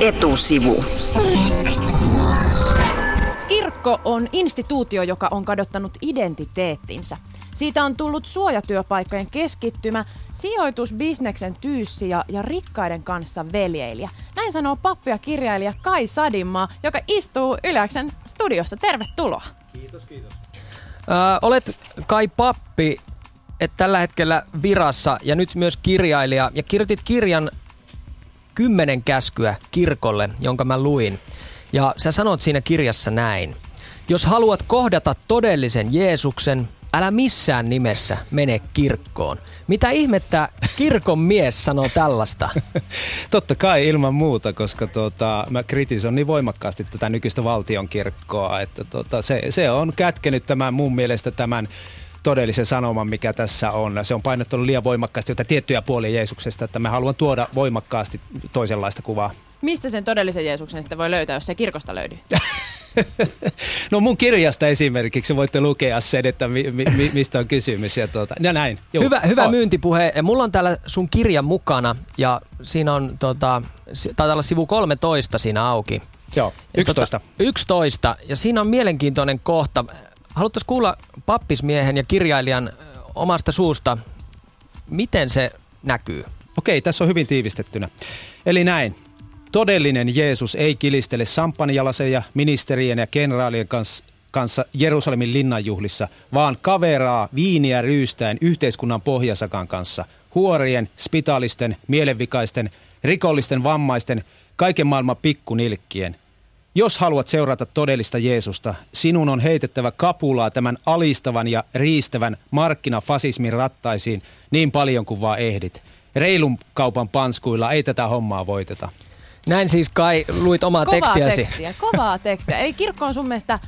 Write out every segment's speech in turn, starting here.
Etusivu. Kirkko on instituutio, joka on kadottanut identiteettinsä. Siitä on tullut suojatyöpaikkojen keskittymä, sijoitusbisneksen tyyssi ja, ja rikkaiden kanssa veljeilijä. Näin sanoo pappi ja kirjailija Kai Sadinmaa, joka istuu Yleäksen studiossa. Tervetuloa. Kiitos, kiitos. Ö, olet Kai Pappi, et tällä hetkellä virassa ja nyt myös kirjailija. Ja kirjoitit kirjan Kymmenen käskyä kirkolle, jonka mä luin. Ja sä sanot siinä kirjassa näin. Jos haluat kohdata todellisen Jeesuksen, älä missään nimessä mene kirkkoon. Mitä ihmettä kirkon mies sanoo tällaista? Totta kai ilman muuta, koska tota, mä kritisoin niin voimakkaasti tätä nykyistä valtionkirkkoa, että tota, se, se on kätkenyt tämän mun mielestä tämän todellisen sanoman, mikä tässä on. Se on painottanut liian voimakkaasti jotain tiettyjä puolia Jeesuksesta, että me haluan tuoda voimakkaasti toisenlaista kuvaa. Mistä sen todellisen Jeesuksen sitten voi löytää, jos se kirkosta löydy? no mun kirjasta esimerkiksi voitte lukea sen, että mi, mi, mistä on kysymys. Ja, tuota, ja näin. Juu. Hyvä, hyvä myyntipuhe. Mulla on täällä sun kirja mukana ja siinä on, tota, taitaa olla sivu 13 siinä auki. Joo, 11. Ja, tota, 11. Ja siinä on mielenkiintoinen kohta. Haluttaisiin kuulla pappismiehen ja kirjailijan omasta suusta, miten se näkyy? Okei, tässä on hyvin tiivistettynä. Eli näin. Todellinen Jeesus ei kilistele samppanjalaseja ministerien ja kenraalien kanssa, kanssa Jerusalemin linnanjuhlissa, vaan kaveraa viiniä ryystäen yhteiskunnan pohjasakan kanssa, huorien, spitaalisten, mielenvikaisten, rikollisten, vammaisten, kaiken maailman pikkunilkkien. Jos haluat seurata todellista Jeesusta, sinun on heitettävä kapulaa tämän alistavan ja riistävän markkinafasismin rattaisiin niin paljon kuin vaan ehdit. Reilun kaupan panskuilla ei tätä hommaa voiteta. Näin siis Kai luit omaa kovaa tekstiäsi. Tekstiä, kovaa tekstiä. Eli kirkko on sun mielestä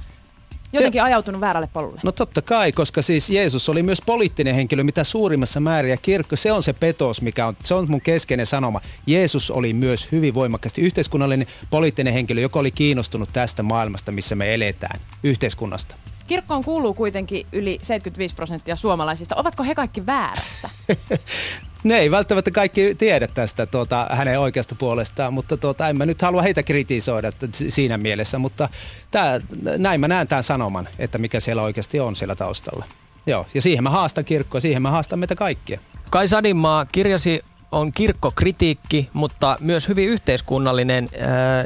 jotenkin ajautunut väärälle polulle. No totta kai, koska siis Jeesus oli myös poliittinen henkilö, mitä suurimmassa määrin. Ja kirkko, se on se petos, mikä on, se on mun keskeinen sanoma. Jeesus oli myös hyvin voimakkaasti yhteiskunnallinen poliittinen henkilö, joka oli kiinnostunut tästä maailmasta, missä me eletään, yhteiskunnasta. Kirkkoon kuuluu kuitenkin yli 75 prosenttia suomalaisista. Ovatko he kaikki väärässä? Ne ei välttämättä kaikki tiedä tästä tuota, hänen oikeasta puolestaan, mutta tuota, en mä nyt halua heitä kritisoida siinä mielessä, mutta tää, näin mä näen tämän sanoman, että mikä siellä oikeasti on siellä taustalla. Joo, ja siihen mä haastan kirkkoa, siihen mä haastan meitä kaikkia. Kai Sadinmaa, kirjasi on kirkkokritiikki, mutta myös hyvin yhteiskunnallinen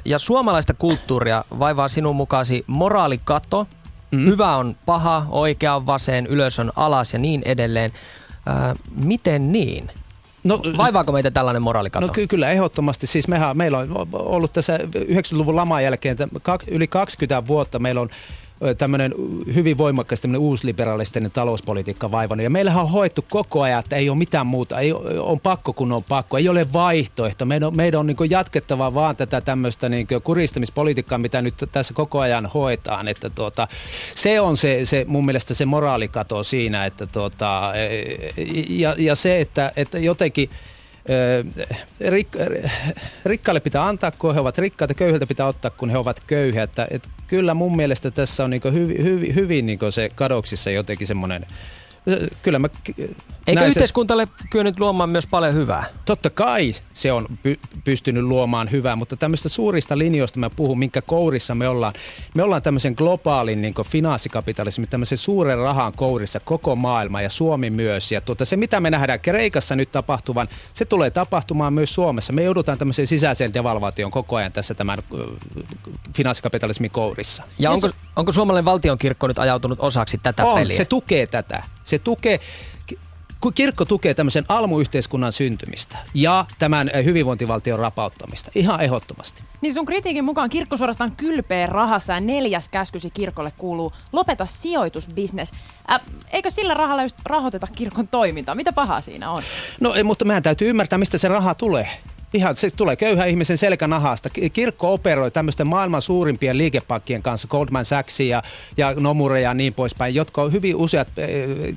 ja suomalaista kulttuuria vaivaa sinun mukaasi moraalikato. Mm. Hyvä on paha, oikea on vasen, ylös on alas ja niin edelleen. miten niin? No, Vaivaako meitä tällainen moraalikato? No ky- kyllä ehdottomasti. Siis mehän, meillä on ollut tässä 90-luvun laman jälkeen yli 20 vuotta meillä on tämmöinen hyvin voimakkaasti tämmöinen uusliberalistinen talouspolitiikka vaivannut. Ja meillähän on hoettu koko ajan, että ei ole mitään muuta, ei, on pakko kun on pakko, ei ole vaihtoehto. Meidän on, meidän on niin jatkettava vaan tätä tämmöistä niin kuristamispolitiikkaa, mitä nyt tässä koko ajan hoetaan. Että tuota, se on se, se mun mielestä se moraalikato siinä, että tuota, ja, ja se, että, että jotenkin – rik, rikkaille pitää antaa, kun he ovat rikkaita, köyhiltä pitää ottaa, kun he ovat köyhiä. Että, että kyllä mun mielestä tässä on niin hyvin, hyvin, hyvin niin se kadoksissa jotenkin semmoinen kyllä mä Eikö yhteiskuntalle se, kyennyt luomaan myös paljon hyvää? Totta kai se on py, pystynyt luomaan hyvää, mutta tämmöistä suurista linjoista mä puhun, minkä kourissa me ollaan. Me ollaan tämmöisen globaalin niin finanssikapitalismin, tämmöisen suuren rahan kourissa koko maailma ja Suomi myös. Ja tuota, se, mitä me nähdään Kreikassa nyt tapahtuvan, se tulee tapahtumaan myös Suomessa. Me joudutaan tämmöiseen sisäiseen devalvaation koko ajan tässä tämän finanssikapitalismin kourissa. Ja onko, onko suomalainen valtionkirkko nyt ajautunut osaksi tätä on, peliä? se tukee tätä. Se tukee, kirkko tukee tämmöisen almuyhteiskunnan syntymistä ja tämän eh, hyvinvointivaltion rapauttamista ihan ehdottomasti. Niin sun kritiikin mukaan kirkko suorastaan kylpeä rahassa ja neljäs käskysi kirkolle kuuluu lopeta sijoitusbisnes. Äh, eikö sillä rahalla just rahoiteta kirkon toimintaa? Mitä pahaa siinä on? No ei, mutta meidän täytyy ymmärtää, mistä se raha tulee. Ihan, se tulee köyhä ihmisen selkänahasta. Kirkko operoi tämmöisten maailman suurimpien liikepankkien kanssa, Goldman Sachs ja, ja Nomure ja niin poispäin, jotka on hyvin useat e,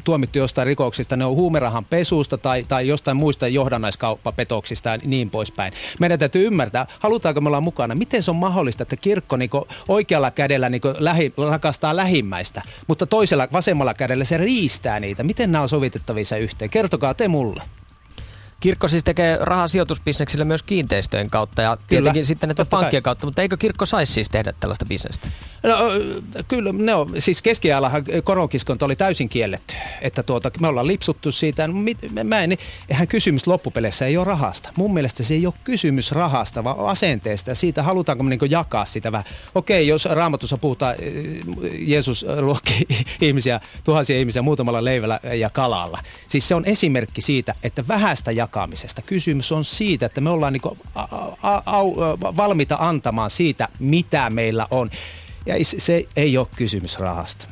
tuomittu jostain rikoksista. Ne on huumerahan pesusta tai, tai jostain muista johdannaiskauppapetoksista ja niin poispäin. Meidän täytyy ymmärtää, halutaanko me olla mukana. Miten se on mahdollista, että kirkko niin oikealla kädellä niin lähi, rakastaa lähimmäistä, mutta toisella vasemmalla kädellä se riistää niitä. Miten nämä on sovitettavissa yhteen? Kertokaa te mulle. Kirkko siis tekee rahaa sijoitusbisneksillä myös kiinteistöjen kautta ja tietenkin kyllä, sitten että pankkien kai. kautta, mutta eikö kirkko saisi siis tehdä tällaista bisnestä? No, kyllä, ne on, siis keskiajallahan koronkiskonta oli täysin kielletty, että tuota, me ollaan lipsuttu siitä, mä en, eihän kysymys loppupeleissä ei ole rahasta. Mun mielestä se ei ole kysymys rahasta, vaan asenteesta ja siitä halutaanko me niin jakaa sitä vähän. Okei, jos raamatussa puhutaan, Jeesus luokki ihmisiä, tuhansia ihmisiä muutamalla leivällä ja kalalla. Siis se on esimerkki siitä, että vähäistä jakamisesta. Kysymys on siitä, että me ollaan niin a, a, a, valmiita antamaan siitä, mitä meillä on. Ja se ei ole kysymys rahasta.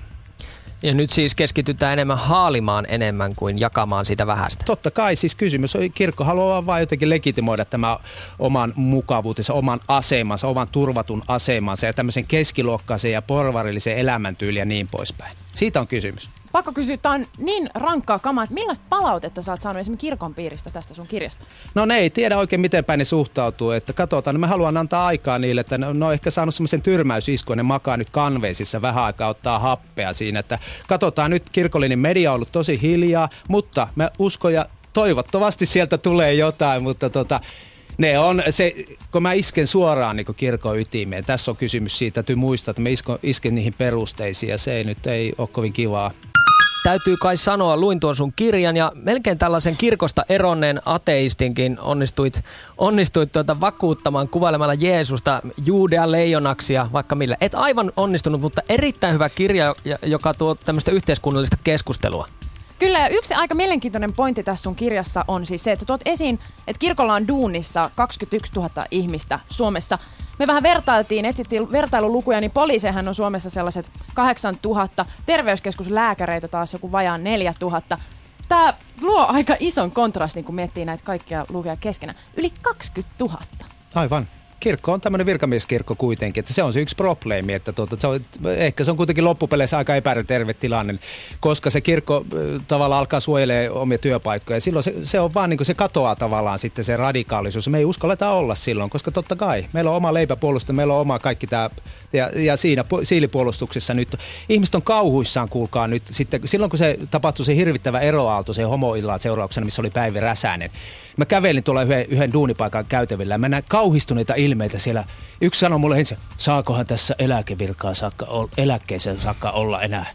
Ja nyt siis keskitytään enemmän haalimaan enemmän kuin jakamaan sitä vähästä. Totta kai, siis kysymys on, kirkko haluaa vain jotenkin legitimoida tämä oman mukavuutensa, oman asemansa, oman turvatun asemansa ja tämmöisen keskiluokkaisen ja porvarillisen elämäntyyliä ja niin poispäin. Siitä on kysymys pakko kysyä, tämä on niin rankkaa kamaa, että millaista palautetta sä oot saanut esimerkiksi kirkon piiristä tästä sun kirjasta? No ne ei tiedä oikein miten päin ne suhtautuu, että katsotaan, niin me haluan antaa aikaa niille, että ne on ehkä saanut semmoisen tyrmäysiskun, ne makaa nyt kanveisissa vähän aikaa ottaa happea siinä, että katsotaan nyt kirkollinen media on ollut tosi hiljaa, mutta me uskon ja toivottavasti sieltä tulee jotain, mutta tota, ne on se, kun mä isken suoraan niin kirkon ytimeen, tässä on kysymys siitä, että muistaa, että mä isken, isken niihin perusteisiin ja se ei nyt ei ole kovin kivaa täytyy kai sanoa, luin tuon sun kirjan ja melkein tällaisen kirkosta eronneen ateistinkin onnistuit, onnistuit tuota vakuuttamaan kuvailemalla Jeesusta Juudea leijonaksi ja vaikka millä. Et aivan onnistunut, mutta erittäin hyvä kirja, joka tuo tämmöistä yhteiskunnallista keskustelua. Kyllä, ja yksi aika mielenkiintoinen pointti tässä sun kirjassa on siis se, että sä tuot esiin, että kirkolla on duunissa 21 000 ihmistä Suomessa. Me vähän vertailtiin, etsittiin vertailulukuja, niin poliisehän on Suomessa sellaiset 8000, terveyskeskuslääkäreitä taas joku vajaan 4000. Tämä luo aika ison kontrastin, kun miettii näitä kaikkia lukuja keskenään. Yli 20 000. Aivan kirkko on tämmöinen virkamieskirkko kuitenkin, että se on se yksi probleemi, että tuota, se on, ehkä se on kuitenkin loppupeleissä aika epäterve tilanne, koska se kirkko tavallaan alkaa suojelemaan omia työpaikkoja. Silloin se, se on vaan niin kuin se katoaa tavallaan sitten se radikaalisuus. Me ei uskalleta olla silloin, koska totta kai meillä on oma leipäpuolustus, meillä on oma kaikki tämä, ja, ja siinä siilipuolustuksessa nyt, ihmiset on kauhuissaan, kuulkaa nyt, sitten silloin kun se tapahtui se hirvittävä eroaalto, se homoillaan seurauksena, missä oli Päivi Räsänen, mä kävelin tuolla yhden, yhden duunipaikan käytävillä ja mä näin kauhistuneita ilmeitä siellä. Yksi sanoi mulle ensin, saakohan tässä eläkevirkaa saakka, eläkkeeseen saakka olla enää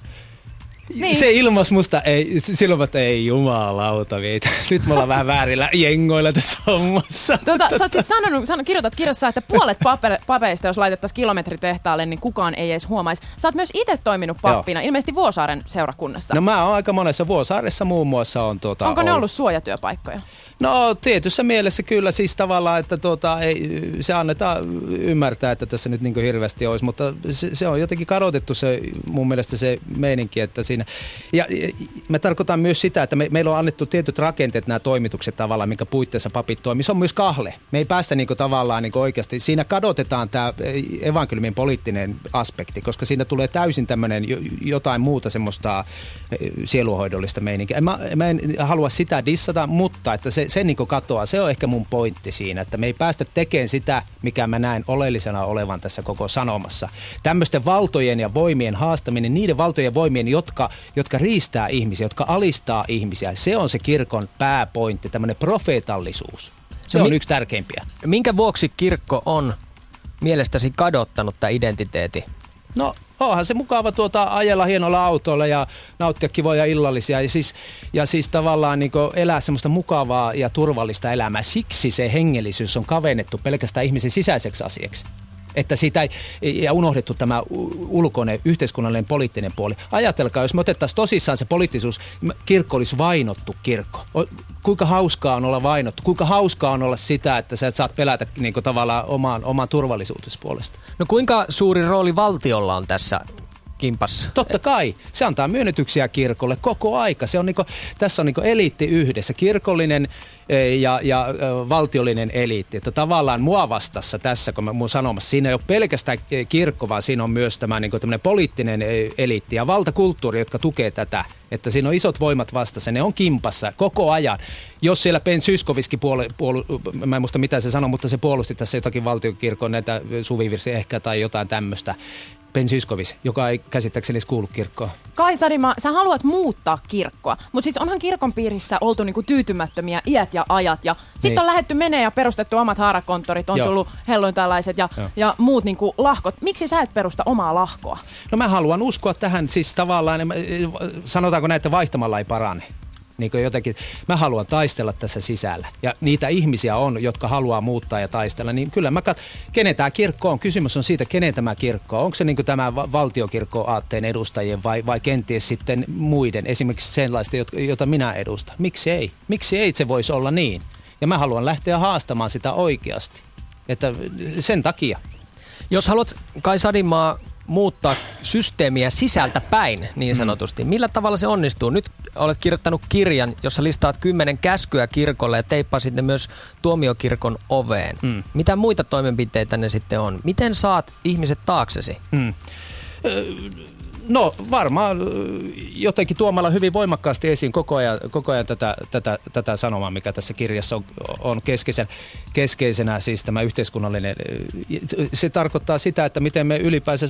niin. Se ilmas musta, ei, silloin että ei jumalauta viitä. Nyt me ollaan vähän väärillä jengoilla tässä hommassa. Tuota, sä oot siis sanonut, san, kirjoitat kirjassa, että puolet pape, papeista, jos laitettaisiin kilometritehtaalle, niin kukaan ei edes huomaisi. Sä oot myös itse toiminut pappina, Joo. ilmeisesti Vuosaaren seurakunnassa. No mä oon aika monessa Vuosaaressa muun muassa on tuota, Onko ollut. ne ollut suojatyöpaikkoja? No tietyssä mielessä kyllä siis tavallaan, että tuota, ei, se annetaan ymmärtää, että tässä nyt niin hirveästi olisi, mutta se, se on jotenkin kadotettu se mun mielestä se meininki, että siinä. Ja, ja mä tarkoitan myös sitä, että me, meillä on annettu tietyt rakenteet, nämä toimitukset tavallaan, minkä puitteissa papit toimii. Se on myös kahle. Me ei päästä niin tavallaan niin oikeasti, siinä kadotetaan tämä evankeliumin poliittinen aspekti, koska siinä tulee täysin tämmöinen jotain muuta semmoista sieluhoidollista meininkiä. Mä, mä en halua sitä dissata, mutta että se, se niin katoaa. Se on ehkä mun pointti siinä, että me ei päästä tekemään sitä, mikä mä näen oleellisena olevan tässä koko sanomassa. Tämmöisten valtojen ja voimien haastaminen, niiden valtojen voimien, jotka, jotka riistää ihmisiä, jotka alistaa ihmisiä, se on se kirkon pääpointti, tämmöinen profeetallisuus. Se no, on mi- yksi tärkeimpiä. Minkä vuoksi kirkko on mielestäsi kadottanut tämä identiteetti? No onhan se mukava tuota ajella hienolla autolla ja nauttia kivoja illallisia ja siis, ja siis tavallaan niin elää semmoista mukavaa ja turvallista elämää. Siksi se hengellisyys on kavennettu pelkästään ihmisen sisäiseksi asiaksi että siitä ei, ja unohdettu tämä ulkoinen yhteiskunnallinen poliittinen puoli. Ajatelkaa, jos me otettaisiin tosissaan se poliittisuus, kirkko olisi vainottu kirkko. Kuinka hauskaa on olla vainottu? Kuinka hauskaa on olla sitä, että sä et saat pelätä niin tavallaan omaan, omaan turvallisuutesi puolesta? No kuinka suuri rooli valtiolla on tässä kimpassa. Totta kai. Se antaa myönnytyksiä kirkolle koko aika. Se on niinku, tässä on niinku eliitti yhdessä. Kirkollinen e, ja, ja valtiollinen eliitti. Että tavallaan mua vastassa tässä, kun mä mun sanomassa, siinä ei ole pelkästään kirkko, vaan siinä on myös tämä niinku poliittinen e, eliitti ja valtakulttuuri, jotka tukee tätä. Että siinä on isot voimat vastassa. Ne on kimpassa koko ajan. Jos siellä Ben Syskoviski puoli, puoli, mä en muista mitä se sanoi, mutta se puolusti tässä jotakin valtiokirkon näitä suvivirsi ehkä tai jotain tämmöistä Ben Syskovis, joka ei käsittääkseni edes kuulu kirkkoon. Kai Sadima, sä haluat muuttaa kirkkoa, mutta siis onhan kirkon piirissä oltu niinku tyytymättömiä iät ja ajat. Ja sitten Niin. on lähetty menee ja perustettu omat haarakonttorit, on Joo. tullut helluintalaiset ja, Joo. ja muut niinku lahkot. Miksi sä et perusta omaa lahkoa? No mä haluan uskoa tähän siis tavallaan, sanotaanko näitä vaihtamalla ei parane. Niin kuin jotenkin, mä haluan taistella tässä sisällä. Ja niitä ihmisiä on, jotka haluaa muuttaa ja taistella. Niin kyllä mä kat, kenen tämä kirkko on? Kysymys on siitä, kenen tämä kirkko on. Onko se niin kuin tämä va- valtiokirkko-aatteen edustajien vai, vai kenties sitten muiden, esimerkiksi sellaisten, jot- jota minä edustan? Miksi ei? Miksi ei se voisi olla niin? Ja mä haluan lähteä haastamaan sitä oikeasti. Että sen takia. Jos haluat Kai Sadimaa muuttaa systeemiä sisältä päin, niin sanotusti. Millä tavalla se onnistuu? Nyt olet kirjoittanut kirjan, jossa listaat kymmenen käskyä kirkolle ja teippasit ne myös tuomiokirkon oveen. Mm. Mitä muita toimenpiteitä ne sitten on? Miten saat ihmiset taaksesi? Mm. No varmaan jotenkin tuomalla hyvin voimakkaasti esiin koko ajan, koko ajan tätä, tätä, tätä sanomaa, mikä tässä kirjassa on, on keskeisen, keskeisenä, siis tämä yhteiskunnallinen. Se tarkoittaa sitä, että miten me ylipäänsä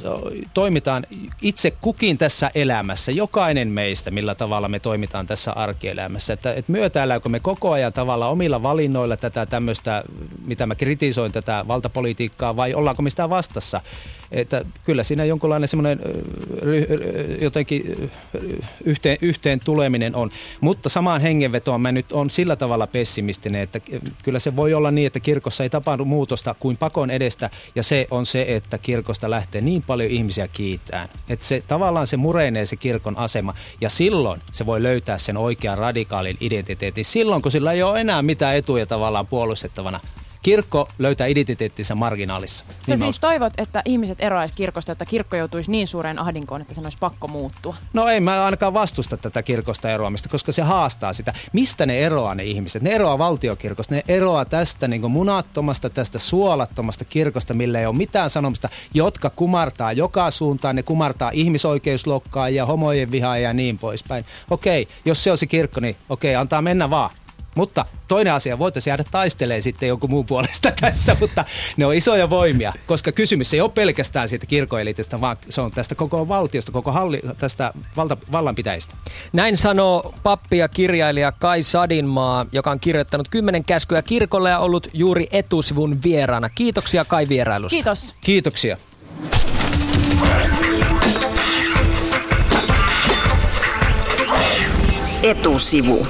toimitaan itse kukin tässä elämässä, jokainen meistä, millä tavalla me toimitaan tässä arkielämässä. Että, että myötäilläänkö me koko ajan tavalla omilla valinnoilla tätä tämmöistä, mitä mä kritisoin, tätä valtapolitiikkaa, vai ollaanko sitä vastassa? Että kyllä siinä jonkunlainen semmoinen ö, ry- ry- jotenkin ö, yhteen, yhteen tuleminen on. Mutta samaan hengenvetoon mä nyt on sillä tavalla pessimistinen, että kyllä se voi olla niin, että kirkossa ei tapahdu muutosta kuin pakon edestä. Ja se on se, että kirkosta lähtee niin paljon ihmisiä kiitään. Että se tavallaan se murenee se kirkon asema. Ja silloin se voi löytää sen oikean radikaalin identiteetin. Silloin, kun sillä ei ole enää mitään etuja tavallaan puolustettavana. Kirkko löytää identiteettinsä marginaalissa. Sä Niin siis toivot, että ihmiset eroaisivat kirkosta, että kirkko joutuisi niin suureen ahdinkoon, että sen olisi pakko muuttua. No ei mä ainakaan vastusta tätä kirkosta eroamista, koska se haastaa sitä. Mistä ne eroaa ne ihmiset? Ne eroaa valtiokirkosta, ne eroaa tästä niin munattomasta, tästä suolattomasta kirkosta, millä ei ole mitään sanomista, jotka kumartaa joka suuntaan, ne kumartaa ihmisoikeuslokkaajia, homojen vihaajia ja niin poispäin. Okei, jos se on se kirkko, niin okei, antaa mennä vaan. Mutta toinen asia, voitaisiin jäädä taistelemaan sitten jonkun muun puolesta tässä, mutta ne on isoja voimia, koska kysymys ei ole pelkästään siitä kirkoelitistä, vaan se on tästä koko valtiosta, koko halli, tästä valta, vallanpitäjistä. Näin sanoo pappi ja kirjailija Kai Sadinmaa, joka on kirjoittanut kymmenen käskyä kirkolle ja ollut juuri etusivun vieraana. Kiitoksia Kai vierailusta. Kiitos. Kiitoksia. Etusivu.